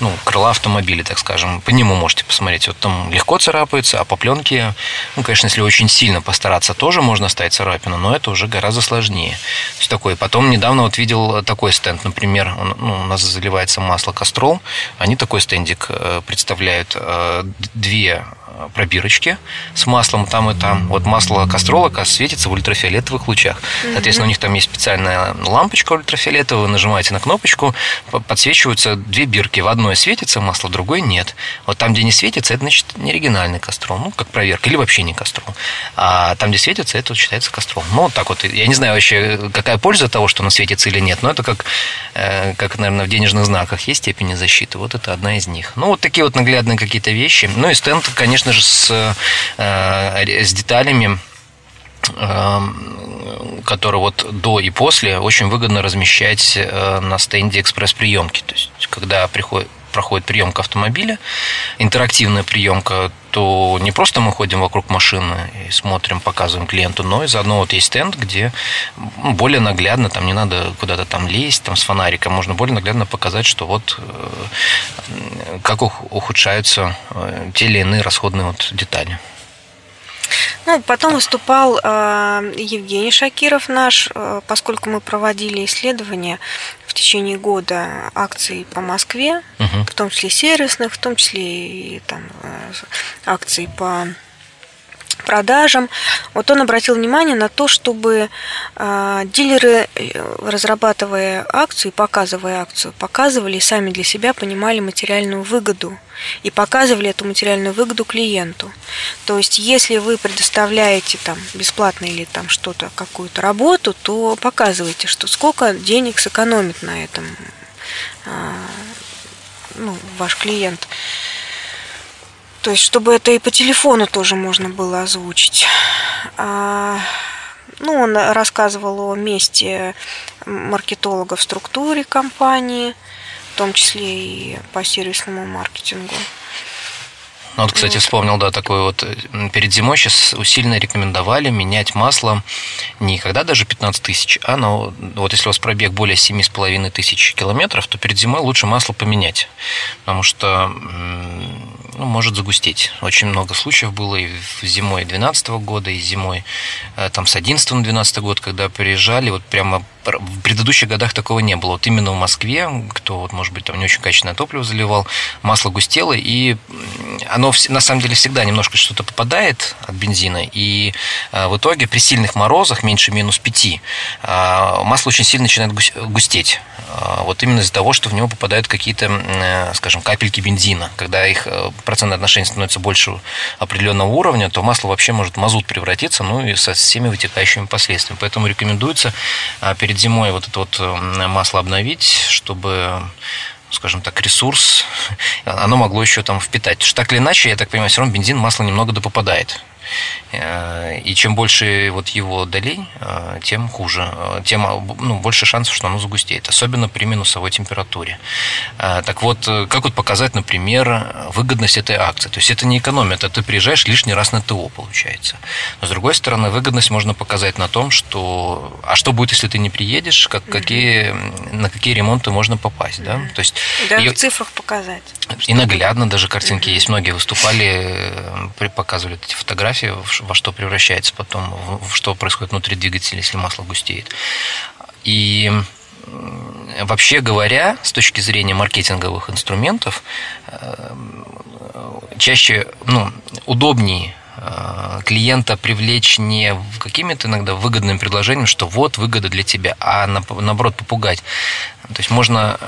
ну, крыла автомобиля, так скажем. По нему можете посмотреть. Вот там легко царапается, а по пленке, ну, конечно, если очень сильно постараться, тоже можно оставить царапину, но это уже гораздо сложнее. То есть такое. Потом недавно вот видел такой стенд, например, он, ну, у нас заливается масло Кастрол, они такой стендик э, представляют, э, две пробирочки с маслом там и там. Вот масло кастрола светится в ультрафиолетовых лучах. Соответственно, у них там есть специальная лампочка ультрафиолетовая, вы нажимаете на кнопочку, подсвечиваются две бирки. В одной светится масло, в другой нет. Вот там, где не светится, это значит не оригинальный кастрол, ну, как проверка, или вообще не кастрол. А там, где светится, это считается кастрол. Ну, вот так вот. Я не знаю вообще, какая польза того, что оно светится или нет, но это как, э, как наверное, в денежных знаках есть степени защиты. Вот это одна из них. Ну, вот такие вот наглядные какие-то вещи. Ну, и стенд, конечно, конечно же, с, э, с деталями э, которые вот до и после очень выгодно размещать э, на стенде экспресс-приемки. То есть, когда приходит, проходит приемка автомобиля, интерактивная приемка, то не просто мы ходим вокруг машины и смотрим, показываем клиенту, но и заодно вот есть стенд, где более наглядно, там не надо куда-то там лезть, там с фонариком, можно более наглядно показать, что вот э, как ухудшаются э, те или иные расходные вот детали. Ну, потом выступал э, Евгений Шакиров наш, э, поскольку мы проводили исследования в течение года акций по Москве, угу. в том числе сервисных, в том числе и там э, акций по продажам. Вот он обратил внимание на то, чтобы э, дилеры, разрабатывая акцию, показывая акцию, показывали и сами для себя понимали материальную выгоду и показывали эту материальную выгоду клиенту. То есть, если вы предоставляете там бесплатно или там что-то, какую-то работу, то показывайте, что сколько денег сэкономит на этом э, ну, ваш клиент. То есть, чтобы это и по телефону тоже можно было озвучить. А, ну, он рассказывал о месте маркетолога в структуре компании, в том числе и по сервисному маркетингу. Ну, вот, кстати, вспомнил, да, такой вот, перед зимой сейчас усиленно рекомендовали менять масло не когда даже 15 тысяч, а ну, вот если у вас пробег более 7,5 тысяч километров, то перед зимой лучше масло поменять, потому что ну, может загустеть. Очень много случаев было и зимой 2012 года, и зимой э, там с 11 на 12 год, когда приезжали, вот прямо в предыдущих годах такого не было. Вот именно в Москве, кто, вот, может быть, там не очень качественное топливо заливал, масло густело, и оно на самом деле всегда немножко что-то попадает от бензина, и э, в итоге при сильных морозах, меньше минус 5, э, масло очень сильно начинает густеть. Вот именно из-за того, что в него попадают какие-то, скажем, капельки бензина. Когда их процентное отношение становится больше определенного уровня, то масло вообще может в мазут превратиться, ну и со всеми вытекающими последствиями. Поэтому рекомендуется а, перед зимой вот это вот масло обновить, чтобы скажем так, ресурс, *laughs* оно могло еще там впитать. Потому что так или иначе, я так понимаю, все равно бензин, масло немного допопадает. Э, и чем больше вот его долей, э, тем хуже, э, тем ну, больше шансов, что оно загустеет, особенно при минусовой температуре. Так вот, как вот показать, например, выгодность этой акции? То есть это не экономия, это ты приезжаешь лишний раз на ТО, получается. Но с другой стороны, выгодность можно показать на том, что а что будет, если ты не приедешь, как, какие, на какие ремонты можно попасть, да? То есть да, и, в цифрах показать. И наглядно даже картинки есть. Многие выступали, показывали эти фотографии, во что превращается потом, в что происходит внутри двигателя, если масло густеет. И вообще говоря, с точки зрения маркетинговых инструментов, э, чаще ну, удобнее э, клиента привлечь не какими-то иногда выгодными предложениями, что вот выгода для тебя, а наоборот попугать. То есть можно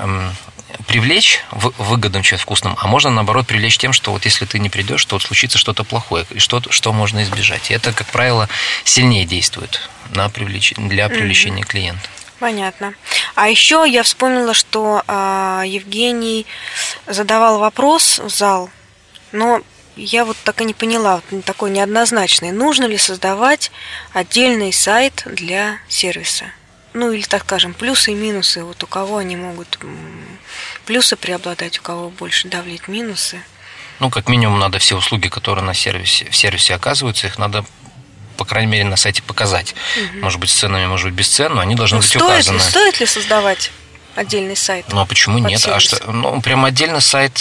привлечь выгодным чем вкусным, а можно, наоборот, привлечь тем, что вот если ты не придешь, то вот случится что-то плохое, и что, что можно избежать. И это, как правило, сильнее действует на привлеч... для привлечения mm-hmm. клиента. Понятно. А еще я вспомнила, что э, Евгений задавал вопрос в зал, но я вот так и не поняла, вот такой неоднозначный. Нужно ли создавать отдельный сайт для сервиса? Ну или так скажем, плюсы и минусы, вот у кого они могут плюсы преобладать, у кого больше давлет минусы. Ну, как минимум, надо все услуги, которые на сервисе, в сервисе оказываются, их надо по крайней мере, на сайте показать. Угу. Может быть, с ценами, может быть, без цен, но они должны ну, быть стоит указаны. Ли, стоит ли создавать отдельный сайт. Ну а почему нет? Сервис. А что? Ну, прям отдельный сайт.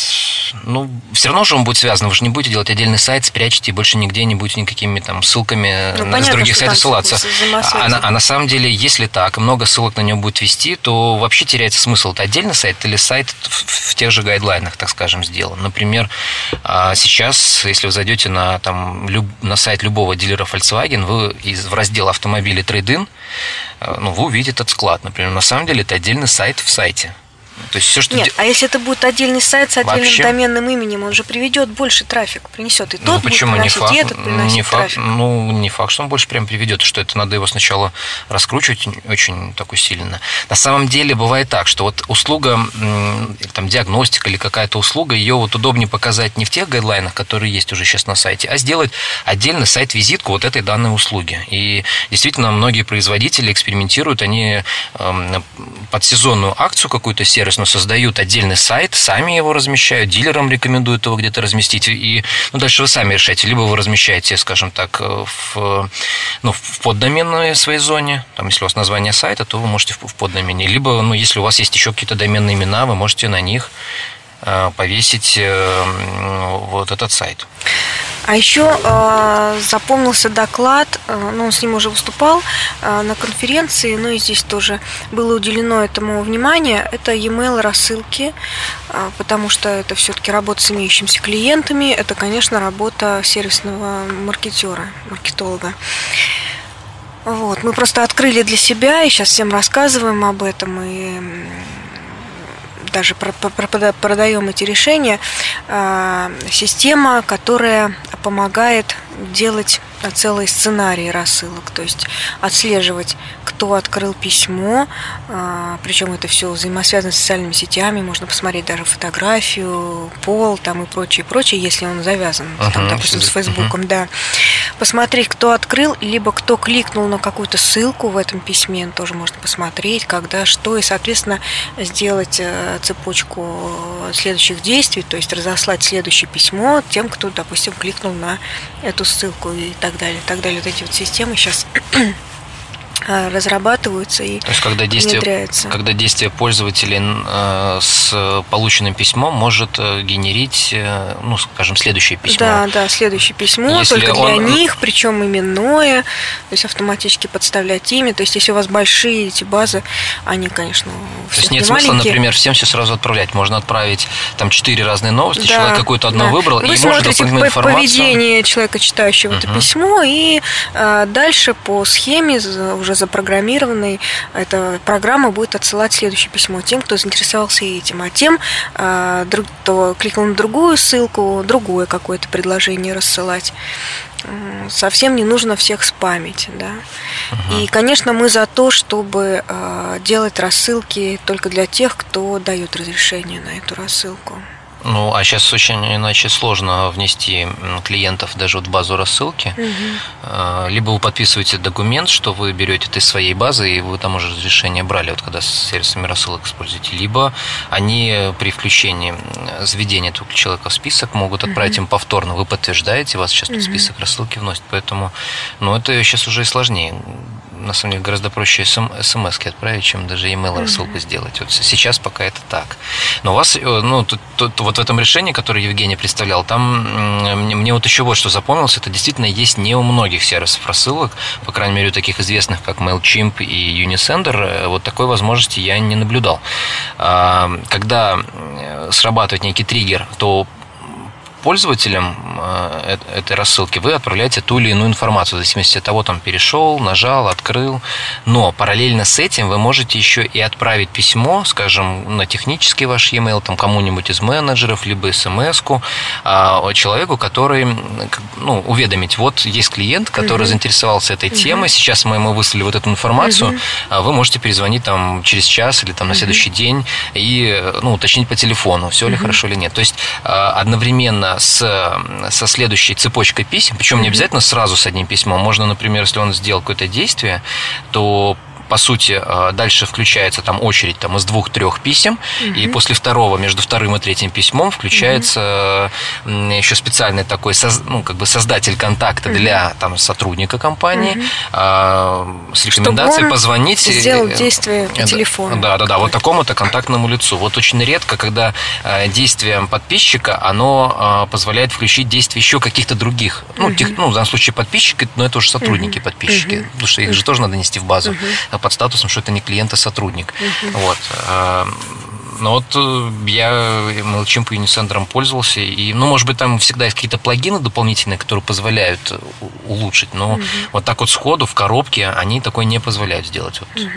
Ну, все равно же он будет связан. Вы же не будете делать отдельный сайт, спрячьте и больше нигде не будете никакими там ссылками ну, понятно, с других сайтов ссылаться. А, а, а на самом деле, если так, много ссылок на него будет вести, то вообще теряется смысл. Это отдельный сайт или сайт в, в тех же гайдлайнах, так скажем, сделан. Например, а, сейчас, если вы зайдете на, там, люб, на сайт любого дилера Volkswagen, вы из, в раздел автомобили трейдин, ну, вы увидите этот склад, например. На самом деле это отдельный сайт в сайте. То есть все, что... Нет, а если это будет отдельный сайт с отдельным Вообще... доменным именем, он же приведет больше трафик, принесет. И ну, тот ну, почему? будет не факт, и этот не факт, трафик. Ну, не факт, что он больше прям приведет, что это надо его сначала раскручивать очень так усиленно. На самом деле бывает так, что вот услуга, там, диагностика или какая-то услуга, ее вот удобнее показать не в тех гайдлайнах, которые есть уже сейчас на сайте, а сделать отдельный сайт-визитку вот этой данной услуги. И действительно, многие производители экспериментируют, они эм, под сезонную акцию какую-то сервис но создают отдельный сайт, сами его размещают, дилерам рекомендуют его где-то разместить. И ну, дальше вы сами решаете. Либо вы размещаете, скажем так, э, в, ну, в поддоменной своей зоне. Там, если у вас название сайта, то вы можете в, поддомене. Либо, ну, если у вас есть еще какие-то доменные имена, вы можете на них повесить э, вот этот сайт. А еще э, запомнился доклад, э, ну, он с ним уже выступал э, на конференции, ну и здесь тоже было уделено этому внимание. Это e-mail рассылки, э, потому что это все-таки работа с имеющимися клиентами, это, конечно, работа сервисного маркетера, маркетолога. Вот, мы просто открыли для себя и сейчас всем рассказываем об этом и даже продаем эти решения, а, система, которая помогает делать целые сценарии рассылок, то есть отслеживать, кто открыл письмо, а, причем это все взаимосвязано с социальными сетями, можно посмотреть даже фотографию, пол там и прочее, прочее, если он завязан, uh-huh, там, допустим, с Фейсбуком, uh-huh. да. Посмотреть, кто открыл, либо кто кликнул на какую-то ссылку в этом письме, тоже можно посмотреть, когда, что, и, соответственно, сделать э, цепочку следующих действий, то есть разослать следующее письмо тем, кто, допустим, кликнул на эту ссылку и так далее, и так далее. Вот эти вот системы сейчас разрабатываются и То есть, когда действие, внедряются. Когда действие пользователя э, с полученным письмом может э, генерить, э, ну, скажем, следующее письмо. Да, да, следующее письмо, если только он... для них, причем именное, то есть автоматически подставлять имя. То есть, если у вас большие эти базы, они, конечно, То есть, нет не смысла, например, всем все сразу отправлять. Можно отправить там четыре разные новости, да, человек какую-то одну да. выбрал, Вы и смотрите может по поведение человека, читающего uh-huh. это письмо, и а, дальше по схеме уже запрограммированный, эта программа будет отсылать следующее письмо тем, кто заинтересовался этим, а тем, а, кто кликнул на другую ссылку, другое какое-то предложение рассылать совсем не нужно всех спамить, да. Uh-huh. И, конечно, мы за то, чтобы э, делать рассылки только для тех, кто дает разрешение на эту рассылку. Ну, а сейчас очень иначе сложно внести клиентов даже вот в базу рассылки. Угу. Либо вы подписываете документ, что вы берете это из своей базы, и вы там уже разрешение брали, вот когда с сервисами рассылок используете. Либо они при включении заведения этого человека в список могут отправить угу. им повторно. Вы подтверждаете, вас сейчас угу. список рассылки вносит. Поэтому, ну, это сейчас уже и сложнее на самом деле гораздо проще смс отправить, чем даже email рассылку сделать. Вот сейчас пока это так. Но у вас, э, ну, тут, тут, вот в этом решении, которое Евгений представлял, там мне, мне вот еще вот что запомнилось, это действительно есть не у многих сервисов рассылок, по крайней мере, у таких известных, как MailChimp и Unisender, э, вот такой возможности я не наблюдал. А, когда э, срабатывает некий триггер, то пользователям э, этой рассылки вы отправляете ту или иную информацию, в зависимости от того, там перешел, нажал, открыл. Но параллельно с этим вы можете еще и отправить письмо, скажем, на технический ваш e-mail, там кому-нибудь из менеджеров, либо смс-ку а, человеку, который, ну, уведомить, вот есть клиент, который угу. заинтересовался этой угу. темой, сейчас мы ему выслали вот эту информацию, угу. вы можете перезвонить там через час или там на следующий угу. день и, ну, уточнить по телефону, все угу. ли хорошо или нет. То есть а, одновременно с, со следующей цепочкой писем, причем не обязательно сразу с одним письмом. Можно, например, если он сделал какое-то действие, то по сути, дальше включается там очередь там, из двух-трех писем, угу. и после второго, между вторым и третьим письмом включается угу. еще специальный такой, ну, как бы создатель контакта угу. для там, сотрудника компании угу. с рекомендацией позвонить. Сделал действие по телефону. Да, да, да, вот такому-то контактному лицу. Вот очень редко, когда действие подписчика, оно позволяет включить действие еще каких-то других, ну, тех, ну в данном случае подписчики, но это уже сотрудники подписчики, потому что их же тоже надо нести в базу под статусом, что это не клиент, а сотрудник. Вот. Но вот э, я MailChimp и Unisender пользовался, и, ну, может быть, там всегда есть какие-то плагины дополнительные, которые позволяют э, улучшить, но угу. вот так вот сходу в коробке они такое не позволяют сделать. Вот. Угу.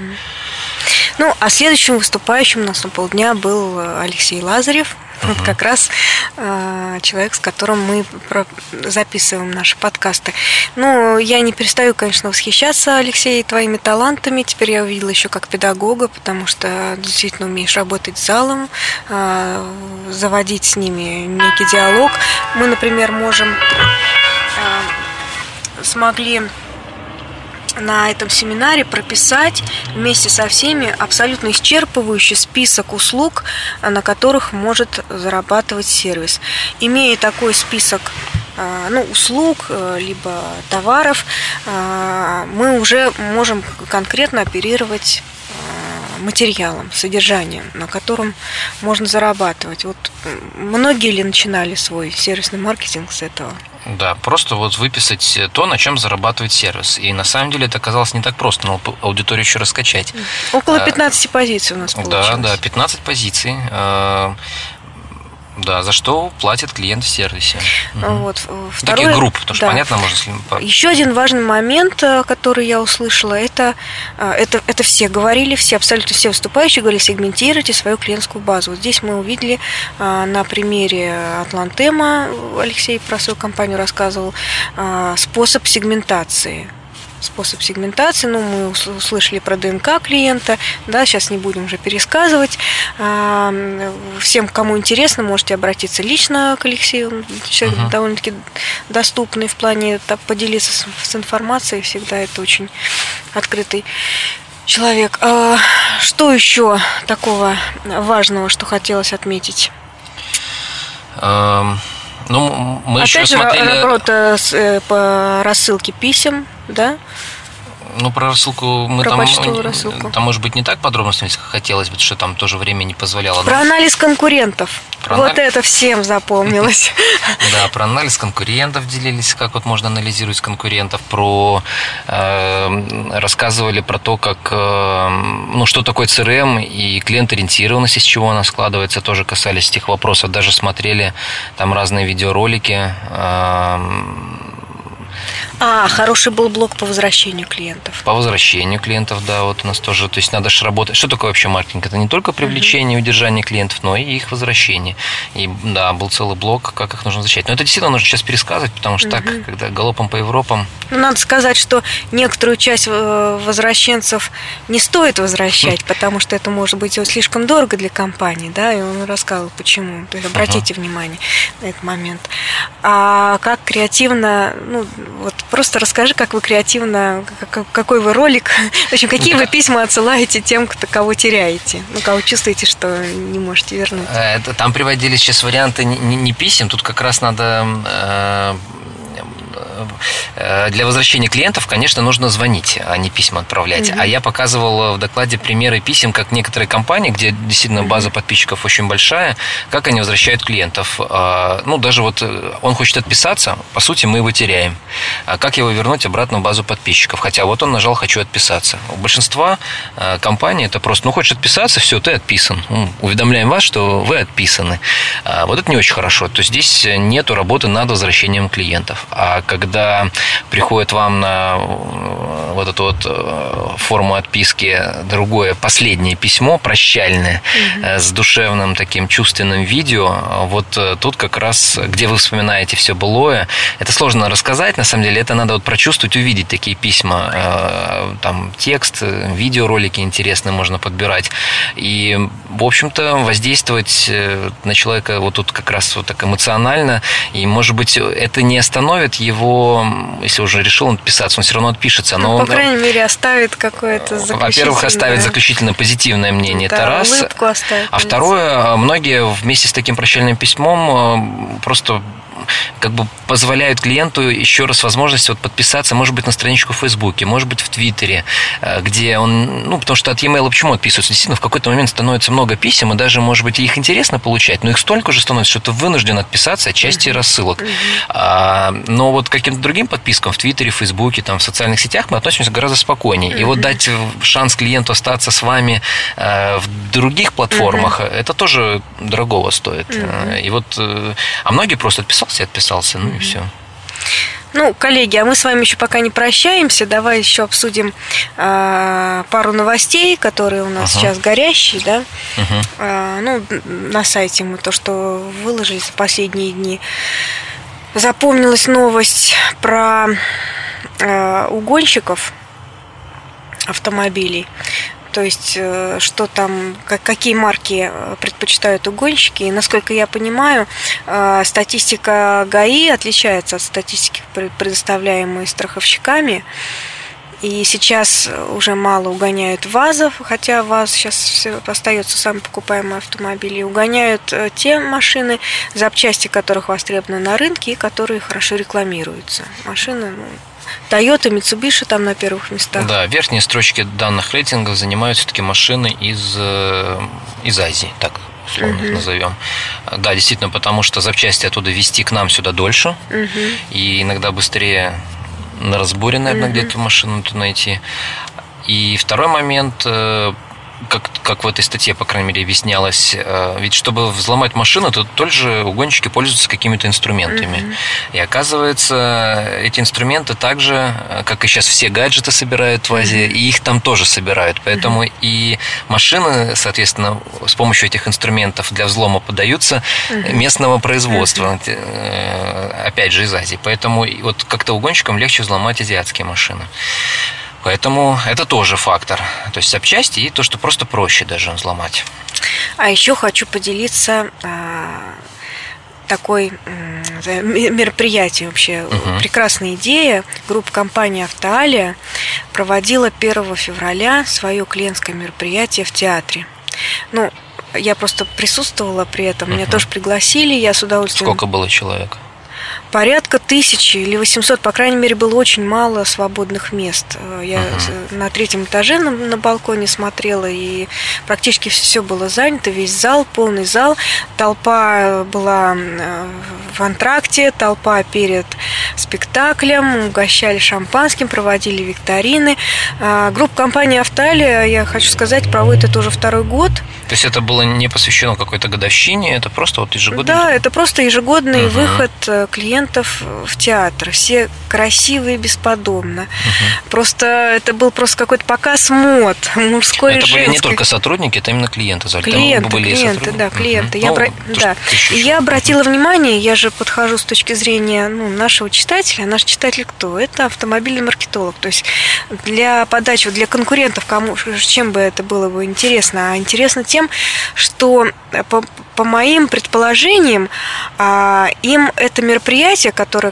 Ну, а следующим выступающим у нас на полдня был Алексей Лазарев, вот как раз э, человек, с которым мы про- записываем наши подкасты. Ну, я не перестаю, конечно, восхищаться, Алексей, твоими талантами. Теперь я увидела еще как педагога, потому что действительно умеешь работать с залом, э, заводить с ними некий диалог. Мы, например, можем э, смогли на этом семинаре прописать вместе со всеми абсолютно исчерпывающий список услуг, на которых может зарабатывать сервис. Имея такой список а, ну, услуг, э, либо товаров, мы уже можем конкретно оперировать материалом, содержанием, на котором можно зарабатывать. Вот многие ли начинали свой сервисный маркетинг с этого? Да, просто вот выписать то, на чем зарабатывает сервис. И на самом деле это оказалось не так просто, но аудиторию еще раскачать. Около 15 а, позиций у нас получилось. Да, да, 15 позиций. Да, за что платит клиент в сервисе. Вот. Второе, Таких групп, потому что да. понятно, можно... Еще один важный момент, э, который я услышала, это, э, это, это все говорили, все, абсолютно все выступающие говорили, сегментируйте свою клиентскую базу. Вот здесь мы увидели э, на примере Атлантема, Алексей про свою компанию рассказывал, способ сегментации способ сегментации. Ну, мы услышали про ДНК клиента, да, сейчас не будем уже пересказывать. А, всем, кому интересно, можете обратиться лично к Алексею. Человек uh-huh. довольно-таки доступный в плане так, поделиться с, с информацией. Всегда это очень открытый человек. А, что еще такого важного, что хотелось отметить? Um... Ну, мы Опять еще же, смотрели... работа с, э, по рассылке писем, да? Ну, про рассылку мы про там, рассылку. там, может быть, не так подробно, если хотелось бы, что там тоже время не позволяло. Про анализ конкурентов. Про вот анализ... это всем запомнилось. *laughs* *laughs* Да, про анализ конкурентов делились, как вот можно анализировать конкурентов, про э, рассказывали про то, как, э, ну, что такое CRM и клиент-ориентированность, из чего она складывается, тоже касались этих вопросов, даже смотрели там разные видеоролики, э, а, хороший был блок по возвращению клиентов. По возвращению клиентов, да, вот у нас тоже, то есть надо же работать. Что такое вообще маркетинг? Это не только привлечение и удержание клиентов, но и их возвращение. И да, был целый блок, как их нужно защищать. Но это действительно нужно сейчас пересказывать, потому что так, когда галопом по Европам... Ну, надо сказать, что некоторую часть э, возвращенцев не стоит возвращать, потому что это может быть слишком дорого для компании, да, и он рассказывал, почему. То есть обратите внимание на этот момент. А как креативно, ну, вот просто расскажи, как вы креативно, какой вы ролик, в общем, какие вы письма отсылаете тем, кто, кого теряете, ну, кого чувствуете, что не можете вернуть. Э, это, там приводились сейчас варианты не, не писем, тут как раз надо Э, для возвращения клиентов, конечно, нужно звонить, а не письма отправлять. Угу. А я показывал в докладе примеры писем, как некоторые компании, где действительно база подписчиков очень большая, как они возвращают клиентов. А, ну, даже вот э, он хочет отписаться, по сути, мы его теряем. А как его вернуть обратно в базу подписчиков? Хотя вот он нажал «хочу отписаться». У большинства э, компаний это просто, ну, хочешь отписаться, все, ты отписан. Уведомляем вас, что вы отписаны. А вот это не очень хорошо. То есть здесь нету работы над возвращением клиентов. А когда приходит вам на э, вот эту вот э, форму отписки другое последнее письмо прощальное угу. с душевным таким чувственным видео, вот тут как раз, где вы вспоминаете все былое, это сложно рассказать, на самом деле, это надо вот прочувствовать, увидеть такие письма, там текст, видеоролики интересные можно подбирать, и, в общем-то, воздействовать на человека вот тут как раз вот так эмоционально, и, может быть, это не остановит его то, если уже решил он отписаться, он все равно отпишется. Но ну, он, по крайней мере, оставит какое-то заключительное... Во-первых, оставит заключительно позитивное мнение, да, это раз. оставит. А второе, многие вместе с таким прощальным письмом э, просто как бы позволяют клиенту еще раз возможность вот подписаться, может быть, на страничку в Фейсбуке, может быть, в Твиттере, э, где он, ну, потому что от e-mail почему отписываются? Действительно, в какой-то момент становится много писем, и даже, может быть, их интересно получать, но их столько же становится, что ты вынужден отписаться от части рассылок. А, но вот каким-то другим подпискам в Твиттере, в Фейсбуке, там, в социальных сетях мы относимся гораздо спокойнее. И вот дать шанс клиенту остаться с вами э, в других платформах, это тоже дорогого стоит. И вот, а многие просто отписался отписался, ну и все. Ну, коллеги, а мы с вами еще пока не прощаемся. Давай еще обсудим э, пару новостей, которые у нас ага. сейчас горящие, да. Угу. Э, ну, на сайте мы то, что выложили за последние дни. Запомнилась новость про э, угонщиков автомобилей то есть э, что там, какие марки э, предпочитают угонщики. И, насколько я понимаю, э, статистика ГАИ отличается от статистики, предоставляемой страховщиками. И сейчас уже мало угоняют ВАЗов, хотя ВАЗ сейчас остается самый покупаемый автомобиль. И угоняют те машины, запчасти которых востребованы на рынке и которые хорошо рекламируются. Машины ну, Toyota, Mitsubishi там на первых местах. Да, верхние строчки данных рейтингов занимают все-таки машины из, э, из Азии, так условно uh-huh. назовем. Да, действительно, потому что запчасти оттуда везти к нам сюда дольше, uh-huh. и иногда быстрее на разборе, наверное, uh-huh. где-то машину найти. И второй момент э, как, как в этой статье, по крайней мере, объяснялось, э, ведь чтобы взломать машину, то тоже угонщики пользуются какими-то инструментами. Mm-hmm. И оказывается, эти инструменты также, э, как и сейчас все гаджеты собирают в Азии, mm-hmm. и их там тоже собирают. Поэтому mm-hmm. и машины, соответственно, с помощью этих инструментов для взлома подаются mm-hmm. местного производства, mm-hmm. опять же, из Азии. Поэтому вот как-то угонщикам легче взломать азиатские машины. Поэтому это тоже фактор. То есть запчасти и то, что просто проще даже взломать. А еще хочу поделиться а, такой мероприятием вообще. Угу. Прекрасная идея. Группа компании «Автоалия» проводила 1 февраля свое клиентское мероприятие в театре. Ну, я просто присутствовала при этом, угу. меня тоже пригласили, я с удовольствием... Сколько было человек? порядка тысячи или 800, по крайней мере, было очень мало свободных мест. Э, я uh-huh. на третьем этаже на, на балконе смотрела, и практически все было занято, весь зал, полный зал. Толпа была э, в антракте, толпа перед спектаклем, угощали шампанским, проводили викторины. Э, группа компании «Авталия», я хочу сказать, проводит это уже второй год. То есть это было не посвящено какой-то годовщине, это просто вот ежегодный? Да, это просто ежегодный uh-huh. выход клиентов в театр. Все красивые, бесподобно. Угу. Просто это был просто какой-то показ мод мужской это женской. были не только сотрудники, это именно клиенты. Клиенты, были клиенты, да, клиенты. Угу. Я, ну, обра... да. Я обратила внимание, я же подхожу с точки зрения ну, нашего читателя. Наш читатель кто? Это автомобильный маркетолог. То есть для подачи, для конкурентов, кому, чем бы это было бы интересно? А интересно тем, что по, по моим предположениям, а, им это мероприятие, которое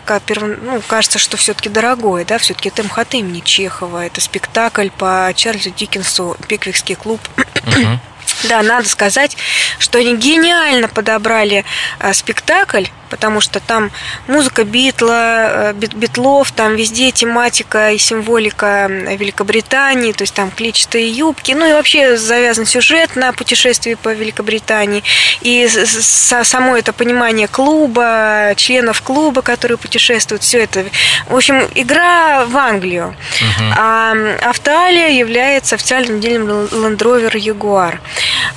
ну, кажется, что все-таки дорогое, да, все-таки это МХТ имени Чехова, это спектакль по Чарльзу Диккенсу «Пиквикский клуб». Uh-huh. Да, надо сказать, что они гениально подобрали а, спектакль, потому что там музыка Битла, э, Битлов, там везде тематика и символика Великобритании, то есть там клетчатые юбки, ну и вообще завязан сюжет на путешествии по Великобритании, и само это понимание клуба, членов клуба, которые путешествуют, все это. В общем, игра в Англию. Uh-huh. А Автоалия является официальным делом Land Rover Jaguar.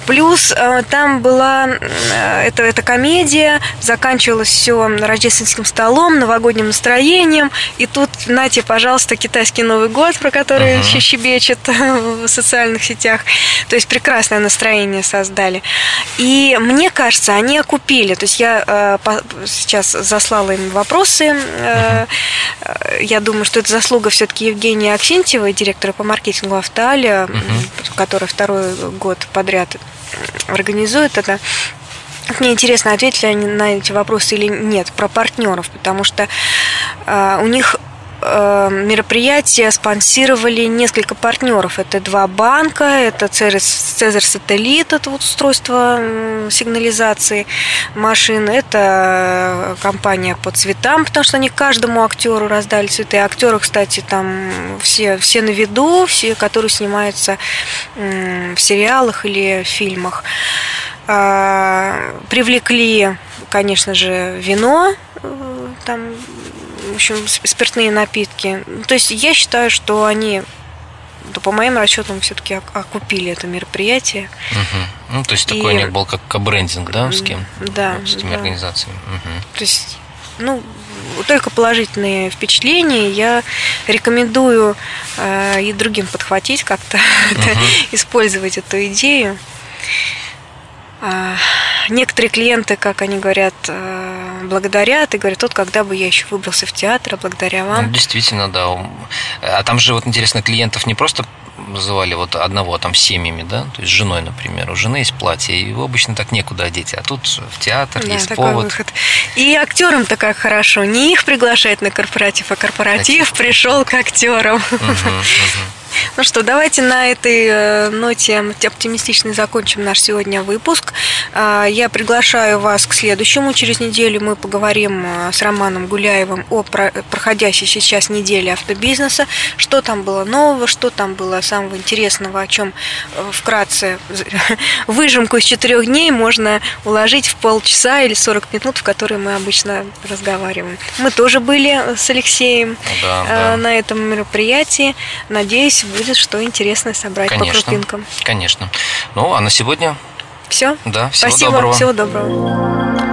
Плюс э, там была э, это, эта комедия, заканчивалась все рождественским столом, новогодним настроением. И тут, нате, пожалуйста, китайский Новый год, про который uh-huh. щебечет *laughs* в социальных сетях. То есть прекрасное настроение создали. И мне кажется, они окупили. То есть я э, сейчас заслала им вопросы. Uh-huh. Я думаю, что это заслуга все-таки Евгения Аксентьевой, директора по маркетингу Автоалия, uh-huh. которая второй год подряд организует это. Мне интересно, ответили они на эти вопросы или нет, про партнеров, потому что У них Э, мероприятие спонсировали несколько партнеров. Это два банка, это Цезарь Сателлит, это вот устройство сигнализации машин, это компания по цветам, потому что они каждому актеру раздали цветы. Актеры, кстати, там все, все на виду, все, которые снимаются в сериалах или фильмах. А, привлекли, конечно же, вино, э, там в общем, спиртные напитки. То есть я считаю, что они то по моим расчетам все-таки окупили это мероприятие. Угу. Ну, то есть такой и... у них был как брендинг, да, с кем? Да. С этими да. организациями. Угу. То есть, ну, только положительные впечатления. Я рекомендую э, и другим подхватить как-то, *laughs* угу. использовать эту идею. А, некоторые клиенты, как они говорят, э, благодарят и говорят, тут когда бы я еще выбрался в театр, а благодаря вам. Ну, действительно, да. А там же вот интересно, клиентов не просто называли вот одного там семьями, да, то есть женой, например. У жены есть платье, и его обычно так некуда одеть, а тут в театр да, есть повод. Выход. И актерам так как хорошо, не их приглашать на корпоратив, а корпоратив пришел к актерам. Угу, угу. Ну что, давайте на этой э, ноте оптимистичной закончим наш сегодня выпуск. А, я приглашаю вас к следующему. Через неделю мы поговорим э, с Романом Гуляевым о проходящей сейчас неделе автобизнеса. Что там было нового, что там было самого интересного, о чем э, вкратце *laughs* выжимку из четырех дней можно уложить в полчаса или 40 минут, в которые мы обычно разговариваем. Мы тоже были с Алексеем да, да. на этом мероприятии. Надеюсь, будет что интересное собрать конечно, по крупинкам. Конечно. Ну, а на сегодня все. Да, всего Спасибо, доброго. Всего доброго.